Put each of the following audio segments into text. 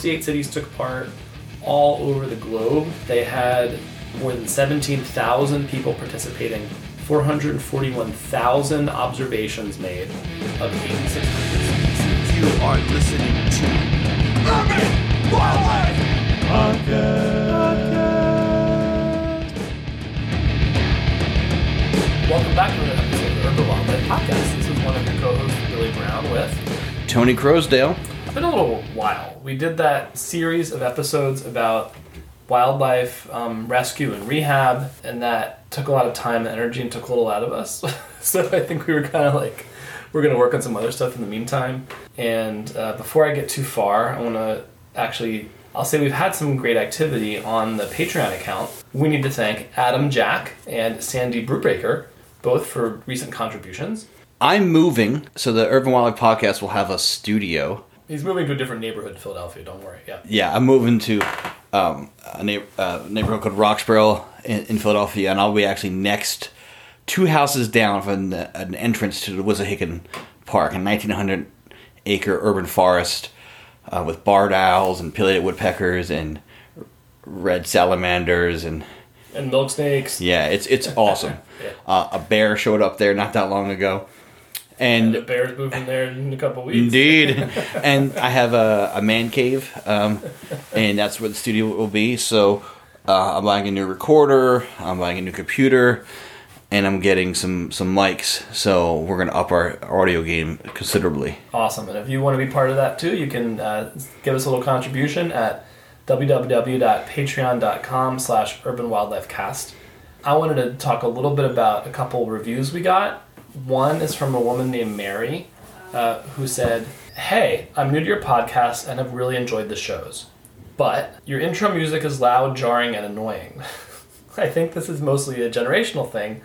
68 cities took part all over the globe. They had more than 17,000 people participating, 441,000 observations made of 86 species. You are listening to Urban Wildlife Welcome back to another episode of the Urban Wildlife Podcast. This is one of your co-hosts, Billy Brown, with Tony Croasdale. It's been a little while. We did that series of episodes about wildlife um, rescue and rehab, and that took a lot of time and energy and took a little out of us. so I think we were kind of like, we're going to work on some other stuff in the meantime. And uh, before I get too far, I want to actually, I'll say we've had some great activity on the Patreon account. We need to thank Adam Jack and Sandy Brubaker, both for recent contributions. I'm moving, so the Urban Wildlife Podcast will have a studio. He's moving to a different neighborhood in Philadelphia, don't worry. Yeah. Yeah, I'm moving to um, a uh, neighborhood called Roxborough in, in Philadelphia, and I'll be actually next two houses down from the, an entrance to the Wissahickon Park, a 1900 acre urban forest uh, with barred owls and pileated woodpeckers and red salamanders and And milk snakes. yeah, it's it's awesome. Yeah. uh, a bear showed up there not that long ago, and The bear's moving there in a couple weeks. Indeed. and I have a, a man cave, um, and that's where the studio will be. So uh, I'm buying a new recorder, I'm buying a new computer, and I'm getting some, some mics. So we're going to up our audio game considerably. Awesome. And if you want to be part of that too, you can uh, give us a little contribution at www.patreon.com slash urbanwildlifecast. I wanted to talk a little bit about a couple reviews we got. One is from a woman named Mary uh, who said, Hey, I'm new to your podcast and have really enjoyed the shows. But your intro music is loud, jarring, and annoying. I think this is mostly a generational thing,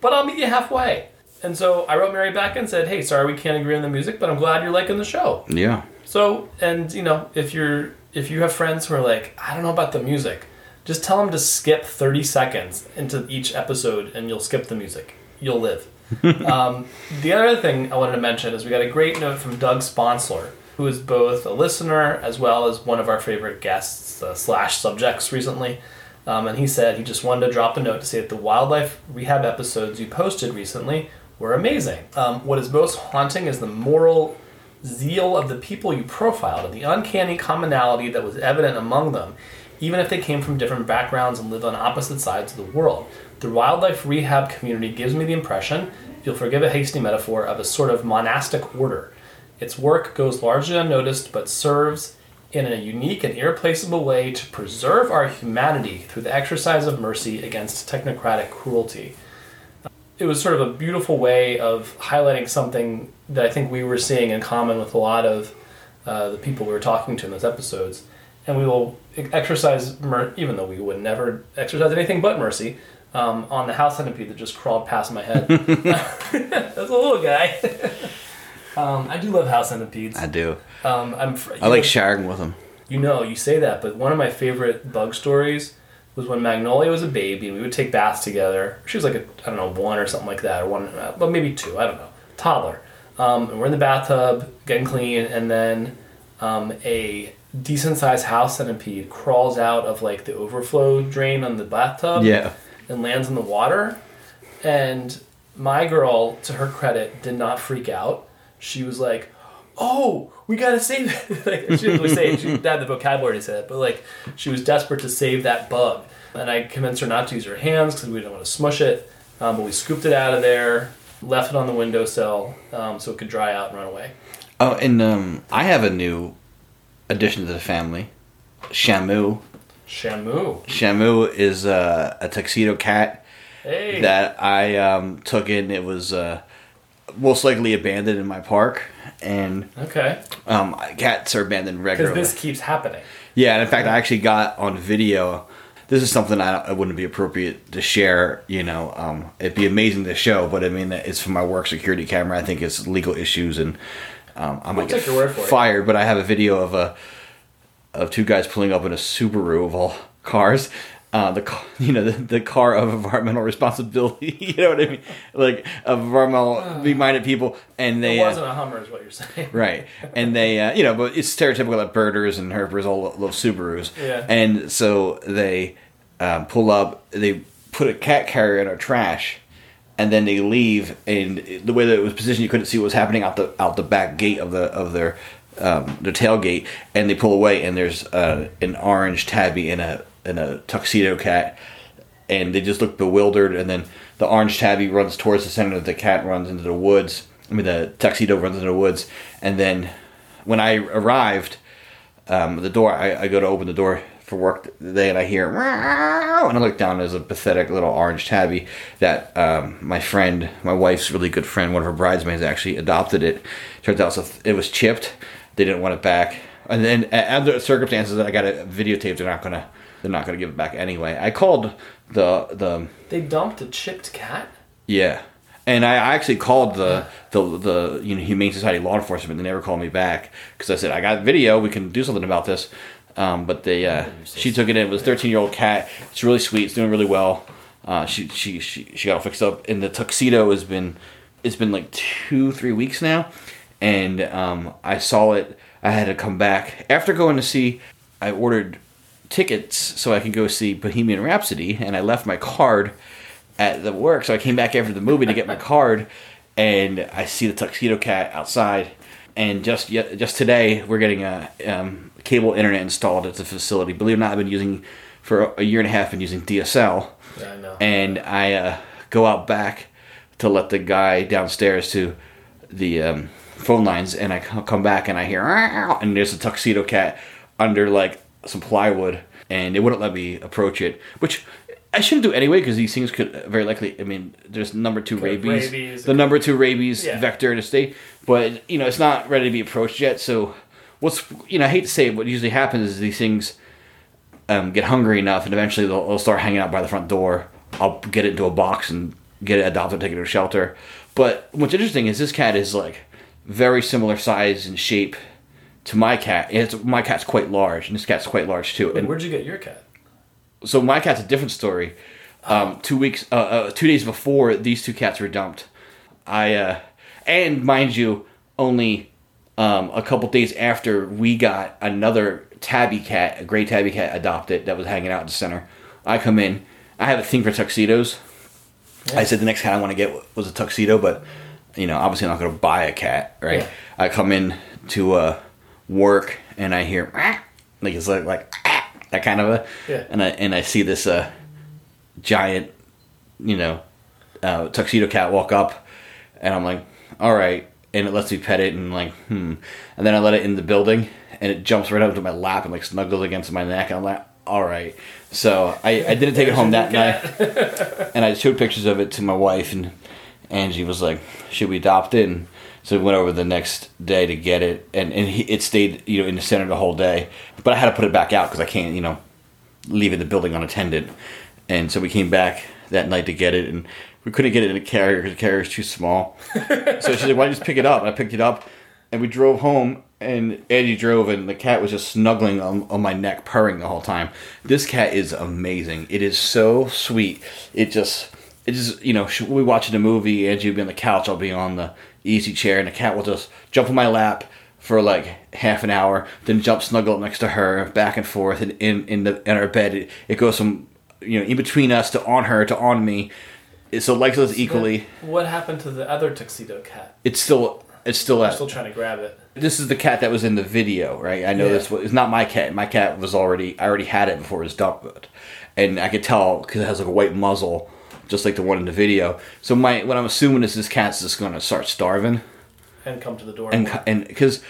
but I'll meet you halfway. And so I wrote Mary back and said, "Hey, sorry we can't agree on the music, but I'm glad you're liking the show." Yeah. So, and you know, if you're if you have friends who are like, "I don't know about the music," just tell them to skip 30 seconds into each episode, and you'll skip the music. You'll live. um, the other thing I wanted to mention is we got a great note from Doug Sponsler, who is both a listener as well as one of our favorite guests uh, slash subjects recently. Um, and he said he just wanted to drop a note to say that the wildlife rehab episodes you posted recently were amazing. Um, what is most haunting is the moral zeal of the people you profiled and the uncanny commonality that was evident among them, even if they came from different backgrounds and lived on opposite sides of the world. The wildlife rehab community gives me the impression, if you'll forgive a hasty metaphor, of a sort of monastic order. Its work goes largely unnoticed but serves in a unique and irreplaceable way to preserve our humanity through the exercise of mercy against technocratic cruelty. It was sort of a beautiful way of highlighting something that I think we were seeing in common with a lot of uh, the people we were talking to in those episodes. And we will exercise, mer- even though we would never exercise anything but mercy, um, on the house centipede that just crawled past my head. That's a little guy. um, I do love house centipedes. I do. Um, I'm. fr- I like know- sharing with them. you know, you say that, but one of my favorite bug stories was when Magnolia was a baby and we would take baths together. She was like a, I don't know, one or something like that, or one, uh, well, maybe two, I don't know, toddler. Um, and we're in the bathtub, getting clean, and then um, a decent sized house centipede crawls out of like the overflow drain on the bathtub Yeah. and lands in the water. And my girl, to her credit, did not freak out. She was like, "Oh, we gotta save it." like, she didn't really say it. She have the vocabulary to say it, but like she was desperate to save that bug. And I convinced her not to use her hands because we didn't want to smush it. Um, but we scooped it out of there, left it on the windowsill um, so it could dry out and run away. Oh, and um, I have a new addition to the family Shamu. Shamu. Shamu is uh, a tuxedo cat Hey. that I um, took in. It was uh, most likely abandoned in my park, and okay. um, cats are abandoned regularly. Because this keeps happening. yeah, and in fact, I actually got on video. This is something I, it wouldn't be appropriate to share. You know, um, it'd be amazing to show, but I mean, it's for my work security camera. I think it's legal issues, and um, I might get your word for it. fired. But I have a video of a of two guys pulling up in a Subaru of all cars, uh, the you know the, the car of environmental responsibility. you know what I mean? Like of environmental be minded people, and they It uh, wasn't a Hummer, is what you're saying. right, and they uh, you know, but it's stereotypical that birders and herpers all love Subarus, Yeah. and so they um, pull up, they put a cat carrier in our trash. And then they leave, and the way that it was positioned, you couldn't see what was happening out the out the back gate of the of their um, their tailgate. And they pull away, and there's uh, an orange tabby and a and a tuxedo cat, and they just look bewildered. And then the orange tabby runs towards the center, the cat runs into the woods. I mean, the tuxedo runs into the woods, and then when I arrived, um, the door I, I go to open the door for work today and I hear and I look down there's a pathetic little orange tabby that um, my friend my wife's really good friend one of her bridesmaids actually adopted it turns out so it was chipped they didn't want it back and then under circumstances that I got it videotaped they're not gonna they're not gonna give it back anyway I called the the They dumped a chipped cat? yeah, and I I actually called the the the you know Humane Society law enforcement. They never called me back because I said I got video. We can do something about this. Um, but they uh, she took it in. It was a thirteen year old cat. It's really sweet. It's doing really well. Uh, she she she she got it fixed up. And the tuxedo has been it's been like two three weeks now, and um, I saw it. I had to come back after going to see. I ordered tickets so I could go see Bohemian Rhapsody, and I left my card at the work. So I came back after the movie to get my card, and I see the tuxedo cat outside. And just yet, just today, we're getting a um, cable internet installed at the facility. Believe it or not, I've been using for a year and a half. Been using DSL, Yeah, I know. and I uh, go out back to let the guy downstairs to the um, phone lines, and I come back and I hear and there's a tuxedo cat under like some plywood, and it wouldn't let me approach it, which I shouldn't do anyway because these things could very likely. I mean, there's number two rabies, rabies, the number two rabies Yeah. vector in the state, but you know it's not ready to be approached yet. So what's you know I hate to say it, what usually happens is these things um, get hungry enough, and eventually they'll, they'll start hanging out by the front door. I'll get it into a box and get it adopted, take it to a shelter. But what's interesting is this cat is like very similar size and shape to my cat. It's, my cat's quite large, and this cat's quite large too. And where'd you get your cat? so my cat's a different story. Um, two weeks, uh, uh, two days before these two cats were dumped, I uh, and mind you, only um, a couple days after we got another tabby cat, a gray tabby cat adopted that was hanging out in the center. I come in. I have a thing for tuxedos. I said the next cat I want to get was a tuxedo, but you know, obviously I'm not going to buy a cat, right? Yeah. I come in to uh, work and I hear "Ah," like it's like like "Ah," that kind of a, Yeah. and I and I see this uh, giant, you know, uh, tuxedo cat walk up, and I'm like, all right, and it lets me pet it and like hmm, and then I let it in the building and it jumps right up to my lap and like snuggles against my neck and I'm like, all right. So I, I didn't take it home that night and I showed pictures of it to my wife, and Angie was like, "Should we adopt it?" And so we went over the next day to get it, and and he, it stayed you know in the center the whole day. But I had to put it back out because I can't you know leave it in the building unattended. And so we came back that night to get it, and we couldn't get it in a carrier because the carrier carrier's too small. so she's like, "Why don't you just pick it up?" And I picked it up, and we drove home. And Angie drove, and the cat was just snuggling on, on my neck, purring the whole time. This cat is amazing. It is so sweet. It just, it just, you know, we watching a movie. Angie would be on the couch, I'll be on the easy chair, and the cat will just jump on my lap for like half an hour, then jump snuggle up next to her, back and forth, and in in the in our bed. It, it goes from you know in between us to on her to on me. So us equally. What happened to the other tuxedo cat? It's still it's still I'm at still trying to grab it. this is the cat that was in the video, right? I know Yeah. this was it's not my cat. My cat was already I already had it before it was dumped, and I could tell because it has like a white muzzle, just like the one in the video. So my what I'm assuming is this cat's just going to start starving, And come to the door. and and because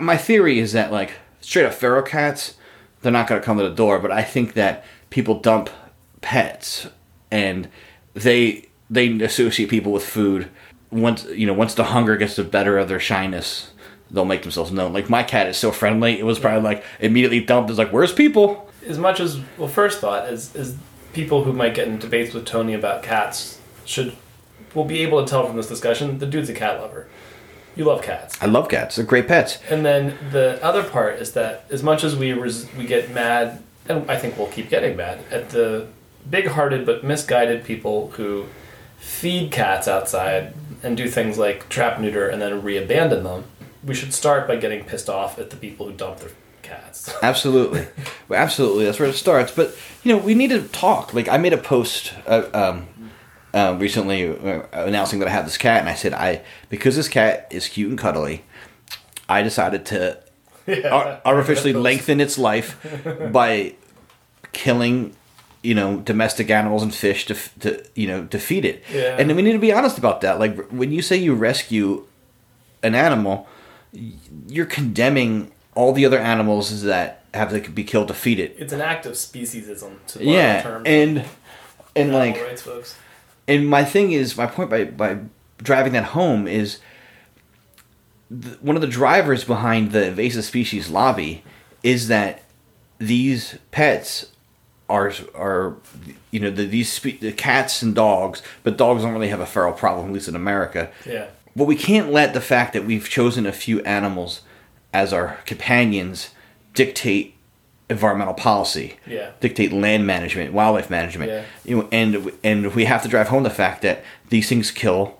my theory is that like straight up feral cats, they're not going to come to the door, but I think that people dump pets and they they associate people with food. Once you know, once the hunger gets the better of their shyness, they'll make themselves known. Like my cat is so friendly, it was probably like immediately dumped. It's like, where's people? as much as well, first thought is is people who might get in debates with Tony about cats should will be able to tell from this discussion the dude's a cat lover. You love cats. I love cats. They're great pets. And then the other part is that as much as we res- we get mad and I think we'll keep getting mad at the big-hearted but misguided people who feed cats outside and do things like trap neuter and then re-abandon them. We should start by getting pissed off at the people who dump their cats. Absolutely, Well, absolutely. That's where it starts. But you know, we need to talk. Like I made a post uh, um, uh, recently uh, announcing that I have this cat, and I said I because this cat is cute and cuddly, I decided to ar- artificially lengthen its life by killing. You know, domestic animals and fish to, to you know to feed it, Yeah. and we need to be honest about that. Like when you say you rescue an animal, you're condemning all the other animals that have to be killed to feed it. It's an act of speciesism. To Yeah, term and and like rights folks. and my thing is my point by by driving that home is one of the drivers behind the invasive species lobby is that these pets are are you know the, these spe- the cats and dogs, but dogs don't really have a feral problem at least in America. Yeah. But we can't let the fact that we've chosen a few animals as our companions dictate environmental policy. Yeah. Dictate land management, wildlife management. Yeah. You know, and and we have to drive home the fact that these things kill,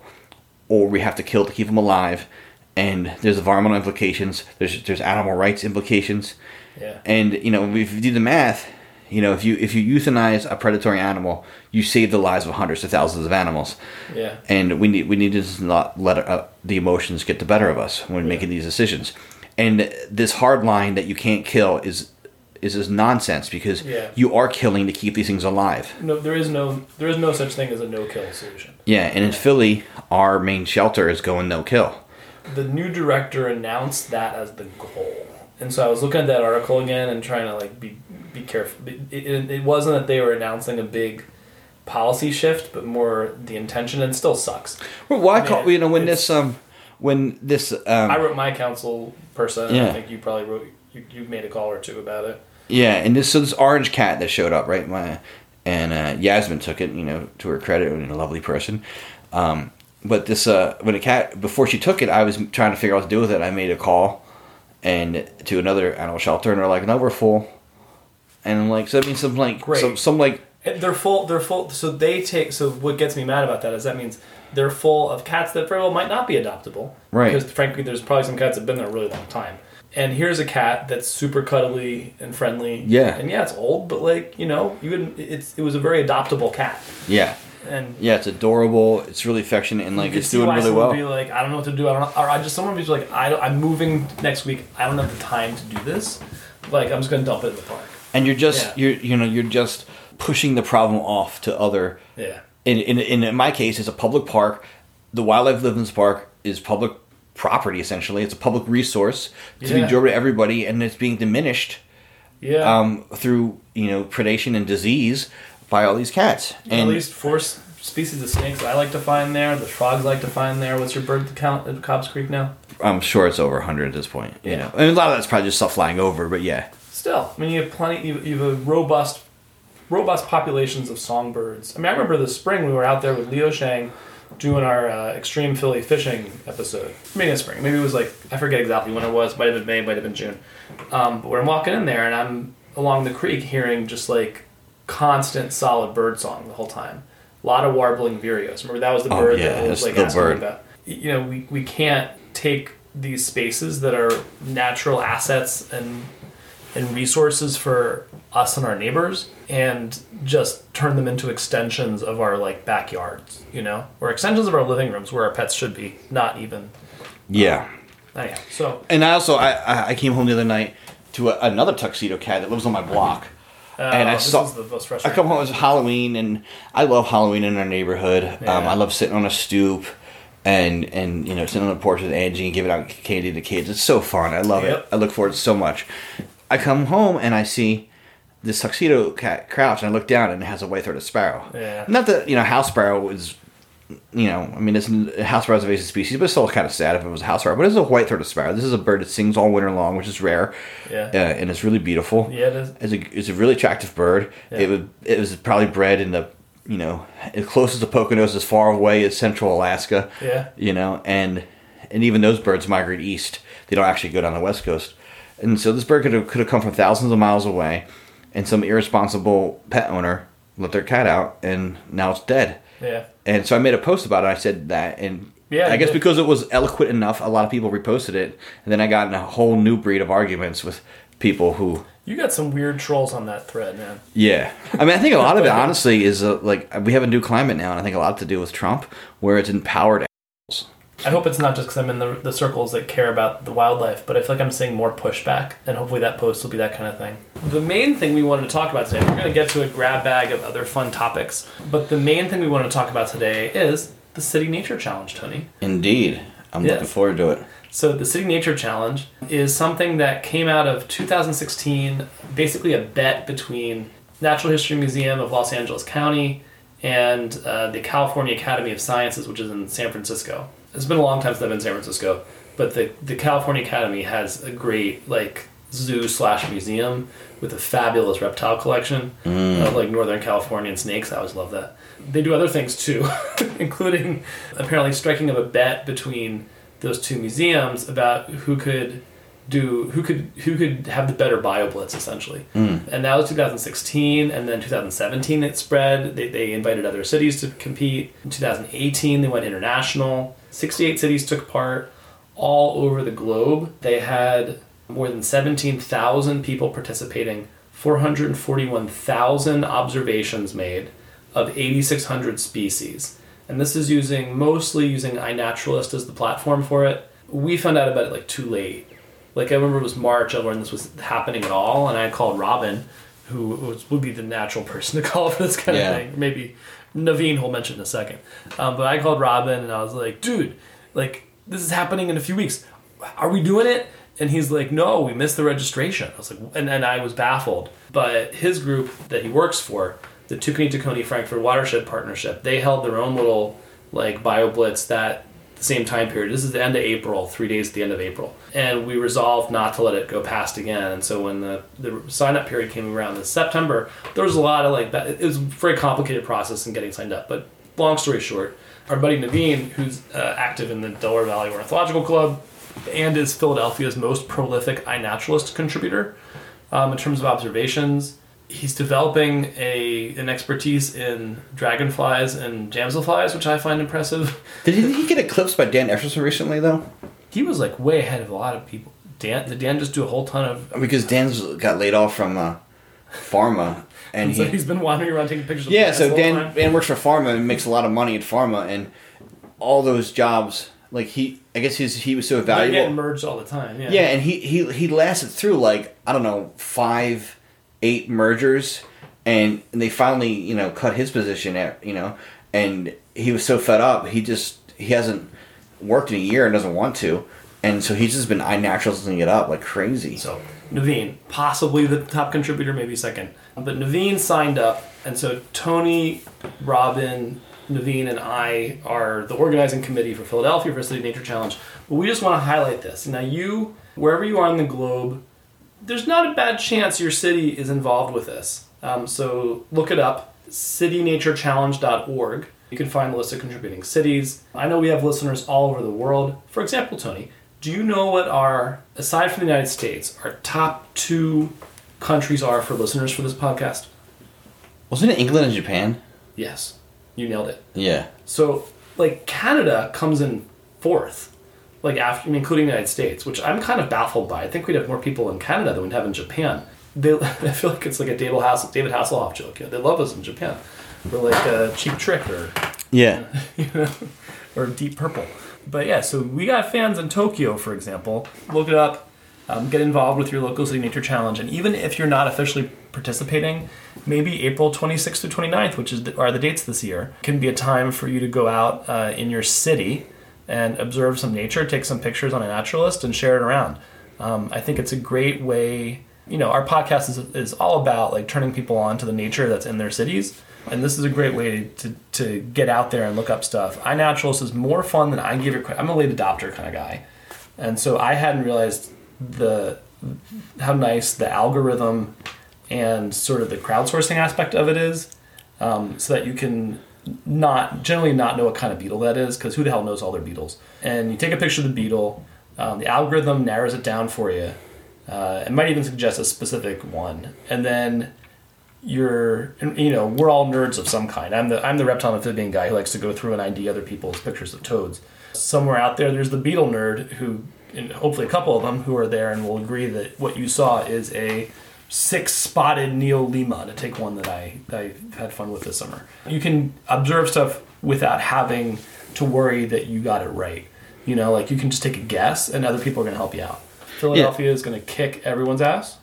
or we have to kill to keep them alive, and there's environmental implications. There's there's animal rights implications. Yeah. And you know, if you do the math, you know, if you if you euthanize a predatory animal, you save the lives of hundreds of thousands of animals Yeah. and we need we need to not let uh, the emotions get the better of us when making these decisions. And this hard line that you can't kill is is is nonsense because Yeah. you are killing to keep these things alive. No, there is no there is no such thing as a no kill solution. Yeah, and in Philly, our main shelter is going no kill. The new director announced that as the goal, and so I was looking at that article again and trying to like be be careful. It, it, it wasn't that they were announcing a big policy shift, but more the intention, and it still sucks. Well, why I call mean, you know when this um when this um I wrote my council person. Yeah. I think you probably wrote you, you made a call or two about it. Yeah, and this so this orange cat that showed up, right? My and uh, Yasmin took it, you know, to her credit, and a lovely person. Um, but this uh, when a cat before she took it, I was trying to figure out what to do with it. I made a call and to another animal shelter, and they're like, "No, we're full." And I'm like, so that means some like Great. some some like They're full. They're full. So they take. So what gets me mad about that is that means they're full of cats that very well might not be adoptable. Right. Because frankly, there's probably some cats that've been there a really long time. And here's a cat that's super cuddly and friendly. Yeah. And yeah, it's old, but like you know, you would. It's it was a very adoptable cat. yeah And yeah it's adorable. It's really affectionate and like it's doing really well. Be like, I don't know what to do. I don't. Know, or I just someone be like, I don't, I'm moving next week. I don't have the time to do this. Like I'm just gonna dump it in the park. and you're just Yeah. you're you know you're just pushing the problem off to other Yeah. in, in, in, in my case, it's a public park. The wildlife lives in this park is public property, essentially. It's a public resource to be enjoyed by everybody, and it's being diminished Yeah. um, through you know predation and disease by all these cats. And at least four species of snakes I like to find there. The frogs like to find there. What's your bird count at Cobb's Creek now? I'm sure it's over 100 at this point. You Yeah. know, and a lot of that's probably just stuff flying over, but yeah, Still, I mean, you have plenty. You, you have a robust, robust populations of songbirds. I mean, I remember the spring we were out there with Leo Shang doing our uh, extreme Philly fishing episode. Maybe in spring. Maybe it was like I forget exactly when it was. Might have been May. Might have been June. Um, but we're walking in there, and I'm along the creek hearing just like constant, solid bird song the whole time. A lot of warbling vireos. Remember that was the Oh, bird yeah, that was that's like the asking me bird. about. You know, we we can't take these spaces that are natural assets and and resources for us and our neighbors and just turn them into extensions of our like backyards you know or extensions of our living rooms where our pets should be not even yeah. Um, anyhow so And I also I, I- I came home the other night to a, another tuxedo cat that lives on my block. Uh, And I this saw- is the most I come home. It's Halloween, and I love Halloween in our neighborhood. Um, I love sitting on a stoop and and you know sitting on the porch with Angie and giving out candy to kids. It's so fun. I love Yep. it. I look forward to it so much. I come home and I see this tuxedo cat crouch, and I look down and it has a white-throated sparrow. Yeah. Not that you know house sparrow is. You know, I mean, it's a house a invasive species, but it's still kind of sad if it was a house sparrow. But it's a white-throated sparrow. This is a bird that sings all winter long, which is rare, Yeah. uh, and it's really beautiful. yeah it is It's a it's a really attractive bird. Yeah. It would it was probably bred in the you know as close to Poconos as far away as central Alaska. Yeah. You know, and and even those birds migrate east. They don't actually go down the west coast. And so this bird could have could have come from thousands of miles away. and some irresponsible pet owner let their cat out, and now it's dead. Yeah. And so I made a post about it. I said that, and Yeah, I guess did. because it was eloquent enough, a lot of people reposted it, and then I got in a whole new breed of arguments with people who, You got some weird trolls on that thread, man. yeah. I mean, I think a lot of it, honestly, is uh, like we have a new climate now, and I think a lot to do with Trump, where it's empowered. I hope it's not just because I'm in the, the circles that care about the wildlife, but I feel like I'm seeing more pushback, and hopefully that post will be that kind of thing. The main thing we wanted to talk about today, we're going to get to a grab bag of other fun topics, but the main thing we want to talk about today is the City Nature Challenge, Tony. Indeed, I'm Yes. looking forward to it. So the City Nature Challenge is something that came out of 2016, basically a bet between Natural History Museum of Los Angeles County and uh, the California Academy of Sciences, which is in San Francisco. It's been a long time since I've been in San Francisco, but the the California Academy has a great like zoo slash museum with a fabulous reptile collection mm. of like Northern Californian snakes. I always love that. They do other things too, including apparently striking of a bet between those two museums about who could do who could who could have the better bioblitz essentially. Mm. And that was 2016 and then 2017 it spread. They, they invited other cities to compete. In 2018 they went international 68 cities took part all over the globe they had more than 17000 people participating 441000 observations made of 8600 species and this is using mostly using iNaturalist as the platform for it. We found out about it like too late. Like I remember it was March. I learned this was happening at all, and I called Robin, who would be the natural person to call for this kind Yeah. of thing. Maybe Naveen will mention in a second. Um, but I called Robin, and I was like, "Dude, like this is happening in a few weeks. Are we doing it?" And he's like, "No, we missed the registration." I was like, and and I was baffled. But his group that he works for, the Tookany Tacony Frankford Watershed Partnership, they held their own little like BioBlitz that the same time period. This is the end of April, three days at the end of April, and we resolved not to let it go past again. And so when the the sign up period came around in September, there was a lot of like that. It was a very complicated process in getting signed up. But long story short, our buddy Naveen, who's uh, active in the Delaware Valley Ornithological Club, and is Philadelphia's most prolific iNaturalist contributor um, in terms of observations. He's developing a an expertise in dragonflies and damselflies, which I find impressive. Did he, he get eclipsed by Dan Efferson recently, though? He was like way ahead of a lot of people. Dan did Dan just do a whole ton of? Because Dan's got laid off from uh, Pharma, and so he, he's been wandering around taking pictures. of yeah. So Dan time. Dan works for Pharma and makes a lot of money at Pharma, and all those jobs, like he, I guess he's he was so valuable. merged all the time. Yeah. Yeah, and he he he lasted through like I don't know five, eight mergers, and, they finally you know cut his position at you know, and he was so fed up he just he hasn't worked in a year and doesn't want to, and so he's just been iNaturalising it up like crazy. So Naveen, possibly the top contributor, maybe second. But Naveen signed up, and so Tony, Robin, Naveen, and I are the organizing committee for Philadelphia for City Nature Challenge. But we just want to highlight this. Now, you, wherever you are in the globe, there's not a bad chance your city is involved with this. Um, so look it up, citynaturechallenge.org. You can find the list of contributing cities. I know we have listeners all over the world. For example, Tony, do you know what our, aside from the United States, our top two countries are for listeners for this podcast? Wasn't it England and Japan? Yes, you nailed it. Yeah. So, like Canada comes in fourth, like after, including the United States, which I'm kind of baffled by. I think we'd have more people in Canada than we'd have in Japan. They, I feel like it's like a David Hassel, David Hasselhoff joke. You know, they love us in Japan. We're like a cheap trick or Yeah. you know, or Deep Purple. But yeah, so we got fans in Tokyo, for example. Look it up. Um, get involved with your local city nature challenge, and even if you're not officially participating, maybe April 26th to 29th, which is the, are the dates this year, can be a time for you to go out uh, in your city and observe some nature, take some pictures on iNaturalist, and share it around. Um, I think it's a great way. You know, our podcast is, is all about like turning people on to the nature that's in their cities, and this is a great way to, to get out there and look up stuff. iNaturalist is more fun than I give it credit. I'm a late adopter kind of guy, and so I hadn't realized the how nice the algorithm and sort of the crowdsourcing aspect of it is, um, so that you can not generally not know what kind of beetle that is because who the hell knows all their beetles? And you take a picture of the beetle, um, the algorithm narrows it down for you. Uh, it might even suggest a specific one, and then you're you know we're all nerds of some kind. I'm the I'm the reptile amphibian guy who likes to go through and ID other people's pictures of toads. Somewhere out there, there's the beetle nerd who, and hopefully a couple of them who are there and will agree that what you saw is a six spotted neolema to take one that I I had fun with this summer. You can observe stuff without having to worry that you got it right. You know, like you can just take a guess, and other people are going to help you out. Philadelphia is going to kick everyone's ass.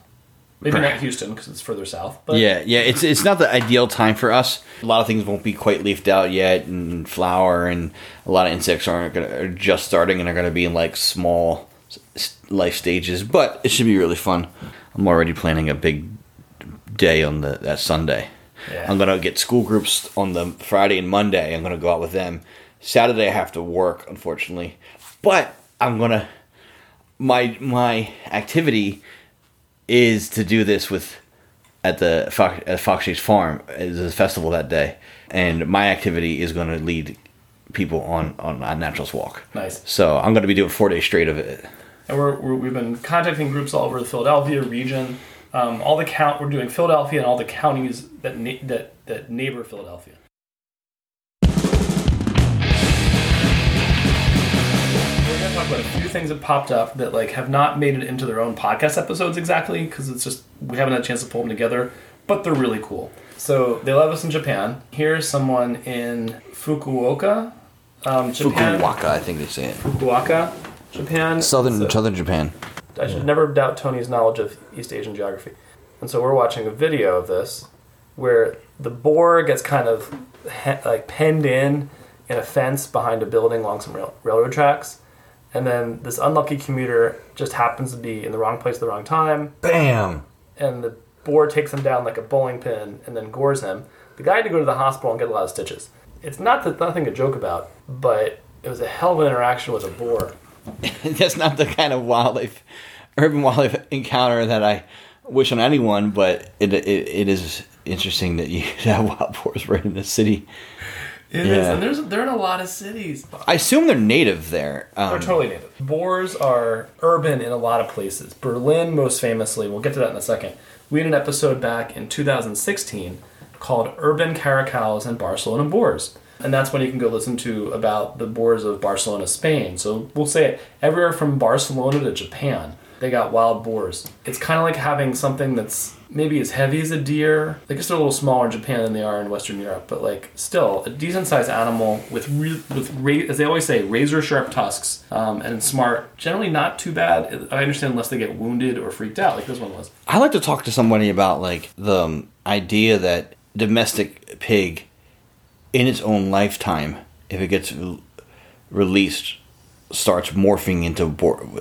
Maybe not Houston because it's further south. But Yeah, yeah, it's it's not the ideal time for us. A lot of things won't be quite leafed out yet, and flower, and a lot of insects aren't gonna are just starting and are gonna be in like small life stages. But it should be really fun. I'm already planning a big day on the that Sunday. Yeah. I'm gonna get school groups on the Friday and Monday. I'm gonna go out with them. Saturday I have to work, unfortunately, but I'm gonna my my activity is to do this with at the Fox, at Fox Chase Farm is a festival that day, and my activity is going to lead people on on a naturals walk. Nice. So I'm going to be doing four days straight of it. And we're, we're we've been contacting groups all over the Philadelphia region. Um, all the count we're doing Philadelphia and all the counties that na- that that neighbor Philadelphia. We're gonna talk about a few things that popped up that like have not made it into their own podcast episodes exactly because it's just we haven't had a chance to pull them together, but they're really cool. So they love us in Japan. Here's someone in Fukuoka, um, Japan. Fukuoka, I think they say it. Fukuoka, Japan. Southern So- Southern Japan. I should never doubt Tony's knowledge of East Asian geography. And so we're watching a video of this where the boar gets kind of he- like penned in in a fence behind a building along some rail- railroad tracks. And then this unlucky commuter just happens to be in the wrong place at the wrong time. Bam. And the boar takes him down like a bowling pin and then gores him. The guy had to go to the hospital and get a lot of stitches. It's not that nothing to joke about, but it was a hell of an interaction with a boar. That's not the kind of wildlife, urban wildlife encounter that I wish on anyone. But it it, it is interesting that you have wild boars right in the city. It is, Yeah. and there's they're in a lot of cities. I assume they're native there. Um, They're totally native. Boars are urban in a lot of places. Berlin, most famously, we'll get to that in a second. We had an episode back in 2016 called Urban Caracals and Barcelona Boars. And that's when you can go listen to about the boars of Barcelona, Spain. So we'll say it everywhere from Barcelona to Japan, they got wild boars. It's kind of like having something that's maybe as heavy as a deer. I guess they're a little smaller in Japan than they are in Western Europe, but like still a decent sized animal with re- with ra- as they always say razor sharp tusks um, and smart. Generally not too bad. I understand unless they get wounded or freaked out like this one was. I like to talk to somebody about like the um, idea that domestic pig, in its own lifetime, if it gets re- released, starts morphing into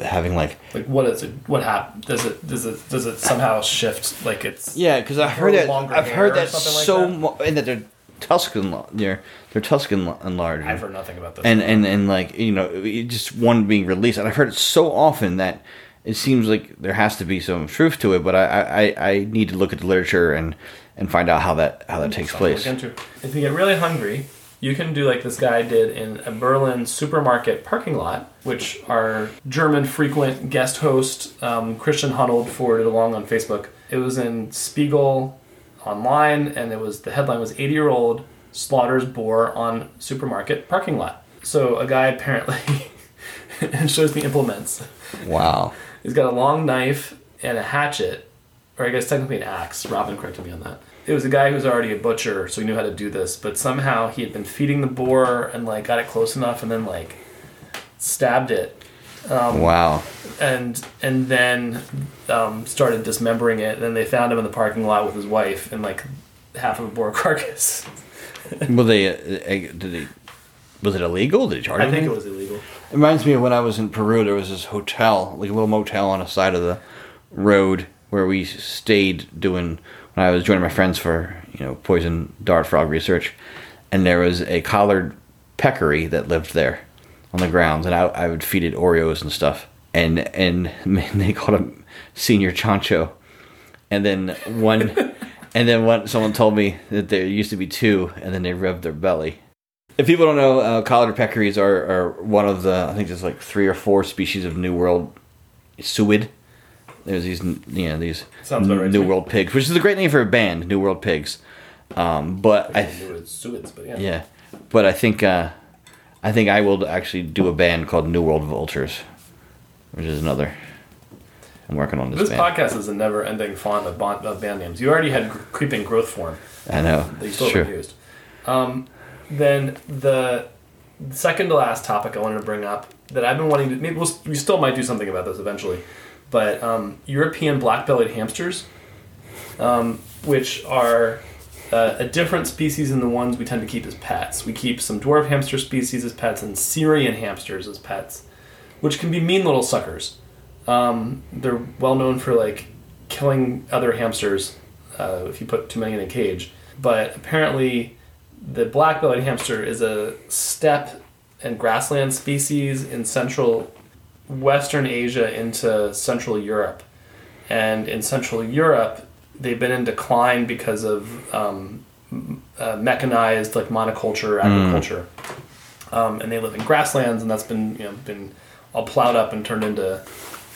having like Like what is it? What happened? Does it does it does it somehow shift? Like it's yeah, because I heard that I've heard that something like so that? mo- and that their tusk enlar- their their tusk enla- enlarging. I've heard nothing about this. and and and like you know it just one being released and i've heard it so often that it seems like there has to be some truth to it but i i, I need to look at the literature and and find out how that how that takes Something place. If you get really hungry, you can do like this guy did in a Berlin supermarket parking lot, which our German frequent guest host um, Christian Hunold forwarded along on Facebook. It was in Spiegel online, and it was the headline was 80 year old slaughters boar on supermarket parking lot. So a guy apparently and shows the implements. wow He's got a long knife and a hatchet, or I guess technically an axe. Robin corrected me on that. It was a guy who was already a butcher, so he knew how to do this. But somehow he had been feeding the boar and like got it close enough, and then like stabbed it, wow and and then um, started dismembering it. And then they found him in the parking lot with his wife and like half of a boar carcass. were they uh, uh, did they was it illegal did they charge I think it was illegal. it reminds me of when i was in peru there was this hotel like a little motel on the side of the road where we stayed doing when i was joining my friends for you know poison dart frog research and there was a collared peccary that lived there on the grounds, and I, I would feed it Oreos and stuff. And and man, they called him Señor Chancho. And then one, and then one someone told me that there used to be two, and then they rubbed their belly. If people don't know, uh, collared peccaries are, are one of the I think there's like three or four species of New World suid There's these, you know, these Sounds about right to New me. World Pigs, which is a great name for a band, New World Pigs. Um, but I, knew it's Suids, but yeah. yeah, but I think uh, I think I will actually do a band called New World Vultures, which is another. I'm working on this, This band. podcast is a never-ending font of, bond, of band names. You already had gr- creeping growth form I know. that you It's still true. haven't used. Um, then the second to last topic I wanted to bring up that I've been wanting to maybe we'll, we still might do something about this eventually, but um, European black-bellied hamsters, um, which are uh, a different species than the ones we tend to keep as pets. We keep some dwarf hamster species as pets and Syrian hamsters as pets, which can be mean little suckers. Um, they're well known for like killing other hamsters uh, if you put too many in a cage. But apparently, the black-bellied hamster is a steppe and grassland species in central Western Asia into Central Europe, and in Central Europe, they've been in decline because of um, uh, mechanized like monoculture agriculture, um, and they live in grasslands, and that's been you know been all plowed up and turned into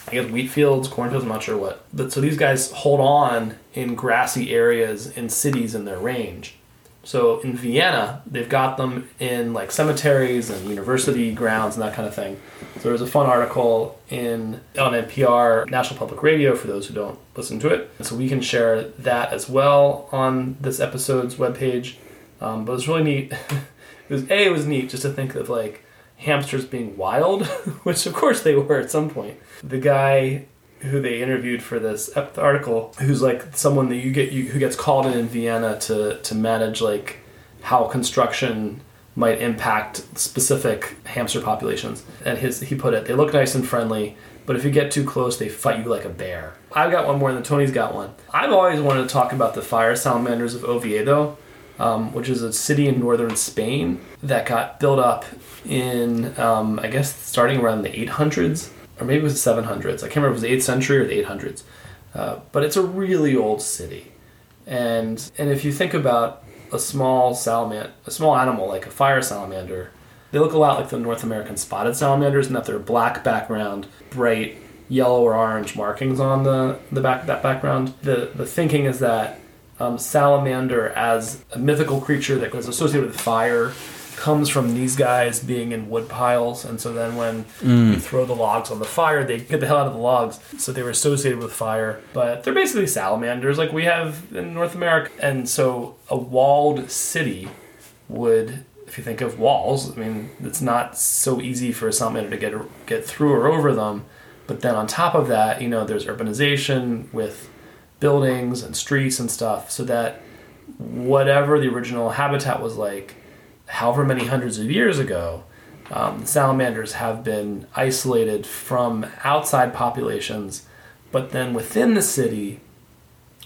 I guess wheat fields, cornfields. I'm not sure what. But so these guys hold on in grassy areas in cities in their range. So in Vienna, they've got them in like cemeteries and university grounds and that kind of thing. So there was a fun article in on NPR, National Public Radio, for those who don't listen to it. So we can share that as well on this episode's webpage. Um, but it was really neat. it was a it was neat just to think of like hamsters being wild, which of course they were at some point. The guy who they interviewed for this article, who's like someone that you get you, who gets called in in Vienna to to manage like how construction might impact specific hamster populations. And his he put it, they look nice and friendly, but if you get too close, they fight you like a bear. I've got one more than Tony's got one. I've always wanted to talk about the fire salamanders of Oviedo, um, which is a city in northern Spain that got built up in, um, I guess, starting around the 800s, or maybe it was the 700s. I can't remember if it was the 8th century or the 800s. Uh, but it's a really old city. And, and if you think about a small salamander, a small animal like a fire salamander, they look a lot like the North American spotted salamanders in that they're black background, bright yellow or orange markings on the, the back that background. The the thinking is that um, salamander as a mythical creature that is associated with fire comes from these guys being in wood piles and so then when you mm. throw the logs on the fire they get the hell out of the logs. So they were associated with fire but they're basically salamanders like we have in north america. And so a walled city would if you think of walls i mean it's not so easy for a salamander to get get through or over them. But then on top of that you know there's urbanization with buildings and streets and stuff so that whatever the original habitat was like however many hundreds of years ago um, salamanders have been isolated from outside populations but then within the city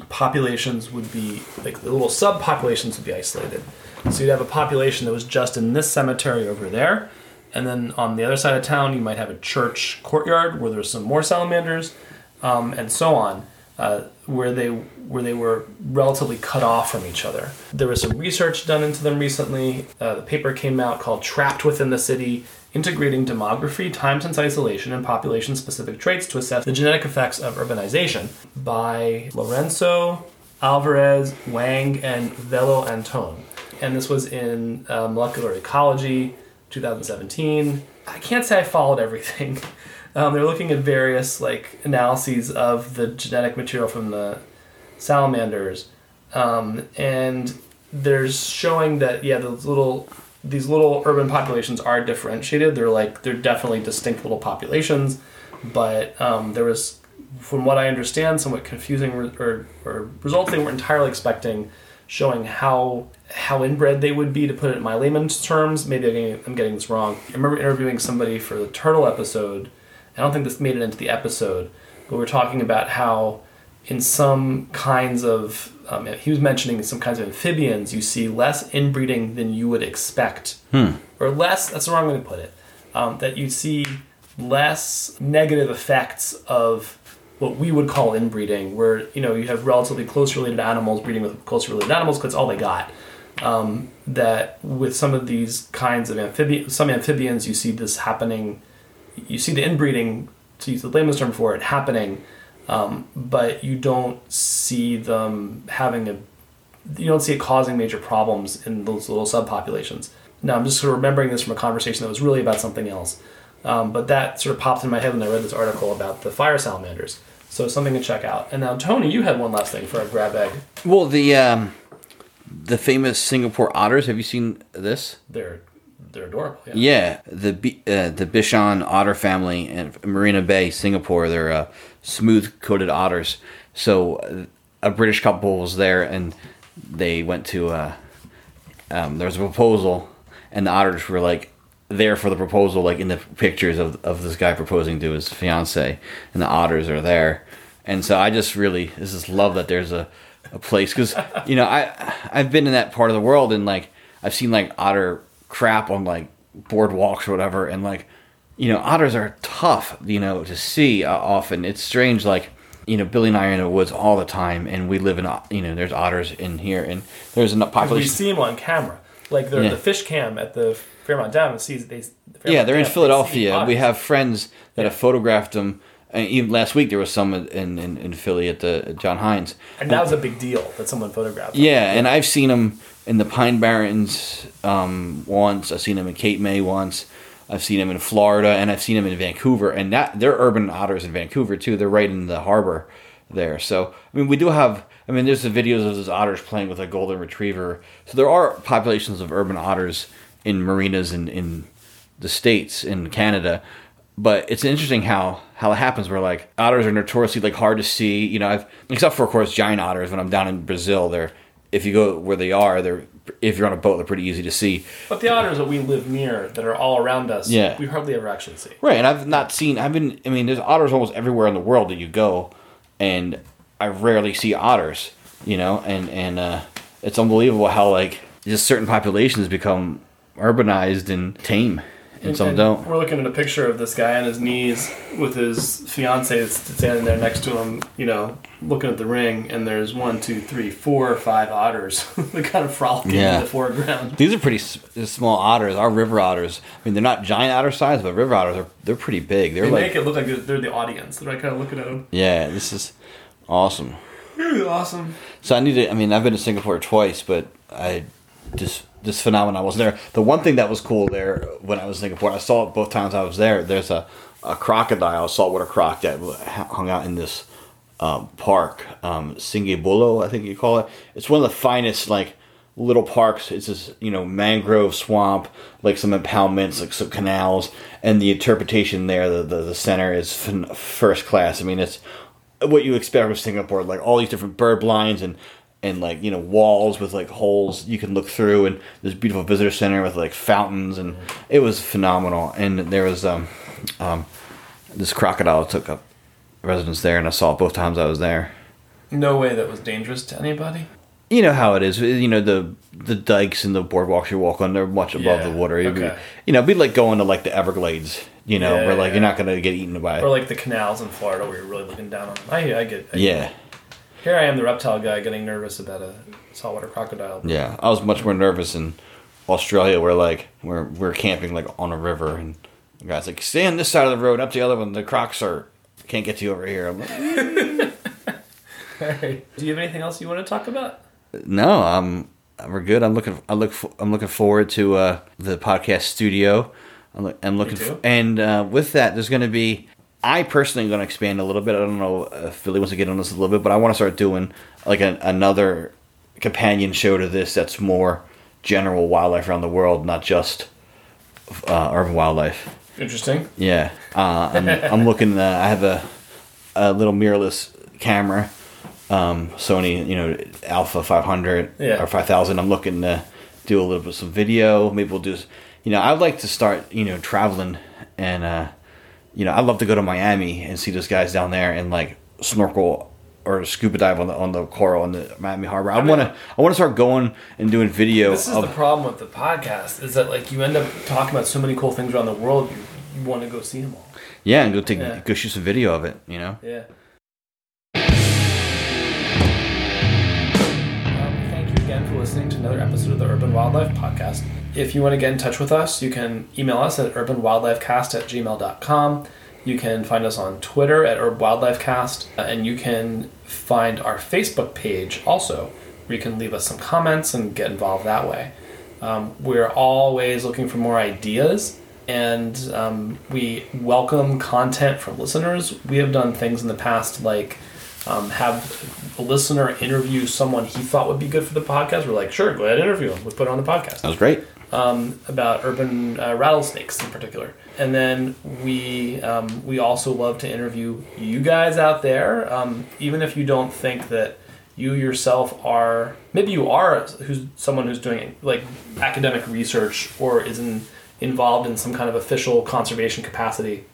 populations would be like the little subpopulations would be isolated. So you'd have a population that was just in this cemetery over there and then on the other side of town you might have a church courtyard where there's some more salamanders um, and so on uh, where they where they were relatively cut off from each other. There was some research done into them recently. Uh, the paper came out called "Trapped Within the City: Integrating Demography, Time since Isolation, and Population-Specific Traits to Assess the Genetic Effects of Urbanization" by Lourenço Alvarez, Wang, and Velo Antón. And this was in uh, Molecular Ecology, 2017. I can't say I followed everything. Um, they're looking at various like analyses of the genetic material from the salamanders, um, and there's showing that yeah, those little these little urban populations are differentiated. They're like they're definitely distinct little populations, but um, there was, from what I understand, somewhat confusing re- or, or results they weren't entirely expecting, showing how how inbred they would be. To put it in my layman's terms, maybe I'm getting, I'm getting this wrong. I remember interviewing somebody for the turtle episode. I don't think this made it into the episode, but we are talking about how in some kinds of um, he was mentioning some kinds of amphibians you see less inbreeding than you would expect. Or less that's the wrong way to put it um, that you see less negative effects of what we would call inbreeding where you know you have relatively close related animals breeding with close related animals because that's all they got. Um, that with some of these kinds of amphibians some amphibians you see this happening you see the inbreeding to use the layman's term for it happening um, but you don't see them having a you don't see it causing major problems in those little subpopulations. Now I'm just sort of remembering this from a conversation that was really about something else, um, but that sort of popped in my head when I read this article about the fire salamanders. So something to check out. And now Tony, you had one last thing for a grab bag. Well, the um, the famous Singapore otters. Have you seen this? They're they're adorable. Yeah. Yeah, the uh, the Bishan otter family in Marina Bay, Singapore. They're uh, smooth coated otters. So uh, a British couple was there, and they went to. Uh, um, there was a proposal, and the otters were like there for the proposal, like in the pictures of of this guy proposing to his fiance, and the otters are there. And so I just really this is love that there's a a place because you know I I've been in that part of the world and like I've seen like otter crap on like boardwalks or whatever, and like you know otters are tough, you know, to see uh, often. It's strange, like you know Billy and I are in the woods all the time, and we live in you know there's otters in here, and there's We population. see them on camera, like the Yeah. the fish cam at the Fairmount Dam. It Sees they. the yeah, they're in Dam, they Philadelphia. We have friends that Yeah. have photographed them. And even last week there was some in, in, in Philly at the at John Heinz. and that was a big deal that someone photographed. them. Yeah, and I've seen them in the Pine Barrens um, once. I've seen them in Cape May once. I've seen them in Florida, and I've seen them in Vancouver. And that they're urban otters in Vancouver too. They're right in the harbor there. So I mean, we do have. I mean, there's the videos of those otters playing with a golden retriever. So there are populations of urban otters in marinas in in the states in Canada. But it's interesting how how it happens. Where like otters are notoriously like hard to see. You know, I've except for of course giant otters. When I'm down in Brazil, they're if you go where they are, they're if you're on a boat, they're pretty easy to see. But the otters that we live near, that are all around us, Yeah. we hardly ever actually see. Right, and I've not seen. I've been. I mean, there's otters almost everywhere in the world that you go, and I rarely see otters. You know, and and uh, it's unbelievable how like just certain populations become urbanized and tame, and, some And don't. We're looking at a picture of this guy on his knees with his fiance that's standing there next to him, you know, looking at the ring, and there's one, two, three, four, five otters that kind of frolicking Yeah. in the foreground. These are pretty s- small otters. Our river otters. I mean, they're not giant otter size, but river otters are they're pretty big. They're They like make it look like they're- they're the audience. They're like kind of looking at them. yeah, this is awesome. Really awesome. So I need to. I mean, I've been to Singapore twice, but I just this phenomenon was there. The one thing that was cool there when I was in Singapore, I saw it both times I was there. There's a, a crocodile, a saltwater croc that hung out in this um, park, um, Sungei Buloh, I think you call it. It's one of the finest like little parks. It's this you know mangrove swamp, like some impoundments, like some canals, and the interpretation there, the the, the center is first class. I mean, it's what you expect from Singapore, like all these different bird blinds and and like you know walls with like holes you can look through, and this beautiful visitor center with like fountains, and it was phenomenal. And there was um, um, this crocodile took up residence there, and I saw it both times I was there. No way that was dangerous to anybody. You know how it is. You know the the dikes and the boardwalks you walk on; they're much above Yeah, the water. It'd be- okay. You know, it'd be like going to like the Everglades. You know, Yeah, where like yeah. you're not gonna get eaten by. it. Or like the canals in Florida where you're really looking down on them. I, I get I get yeah, Here I am, the reptile guy, getting nervous about a saltwater crocodile. yeah. I was much more nervous in Australia, where like we're we're camping like on a river, and the guy's like, "Stay on this side of the road, up the other one. The crocs are can't get you over here." I'm like, Alright. Do you have anything else you want to talk about? No, um, we're good. I'm looking. I look. f- I'm looking forward to uh, the podcast studio. I'm, look, I'm looking. too. f- and uh, with that, there's going to be. I personally am going to expand a little bit. I don't know if Philly wants to get on this a little bit, but I want to start doing like an, another companion show to this that's more general wildlife around the world, not just uh, urban wildlife. Interesting. Yeah, uh, I'm, I'm looking. Uh, I have a a little mirrorless camera, um, Sony, you know, Alpha 500 Yeah. or 5000. I'm looking to do a little bit of some video. Maybe we'll do, you know, I'd like to start, you know, traveling and, uh, you know, I'd love to go to Miami and see those guys down there and like snorkel or scuba dive on the on the coral in the Miami Harbor. I, mean- want to I want to start going and doing video This is of the problem with the podcast is that like you end up talking about so many cool things around the world, you, you want to go see them all. yeah, and go take Yeah. go shoot some video of it. You know. Yeah. Um, thank you again for listening to another episode of the Urban Wildlife Podcast. If you want to get in touch with us, you can email us at urbanwildlifecast at gmail.com. You can find us on Twitter at Herb Wildlife Cast, uh, and you can find our Facebook page also, where you can leave us some comments and get involved that way. Um, we're always looking for more ideas, and um, we welcome content from listeners. We have done things in the past like um, have a listener interview someone he thought would be good for the podcast. We're like, sure, go ahead, interview him. We put it on the podcast That was great. Um, about urban uh, rattlesnakes in particular. And then we um, we also love to interview you guys out there, um, even if you don't think that you yourself are maybe you are who's someone who's doing like academic research or is in, involved in some kind of official conservation capacity.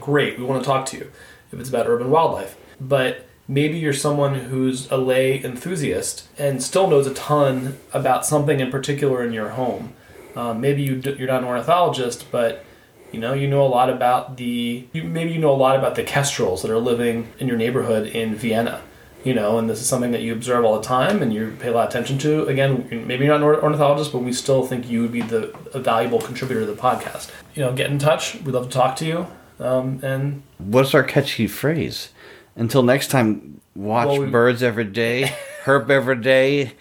Great, we want to talk to you if it's about urban wildlife. But maybe you're someone who's a lay enthusiast and still knows a ton about something in particular in your home. Um, maybe you d- you're not an ornithologist, but you know you know a lot about the you, maybe you know a lot about the kestrels that are living in your neighborhood in Vienna. You know, and this is something that you observe all the time and you pay a lot of attention to. Again, maybe you're not an ornithologist, but we still think you would be the a valuable contributor to the podcast. You know, get in touch. We'd love to talk to you. Um, and What's our catchy phrase? Until next time, watch Well, we- birds every day, herp every day,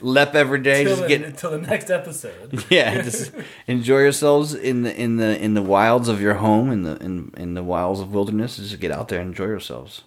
lep every day. Just the, get until the next episode. yeah, just enjoy yourselves in the in the in the wilds of your home, in the in in the wilds of wilderness. Just get out there and enjoy yourselves.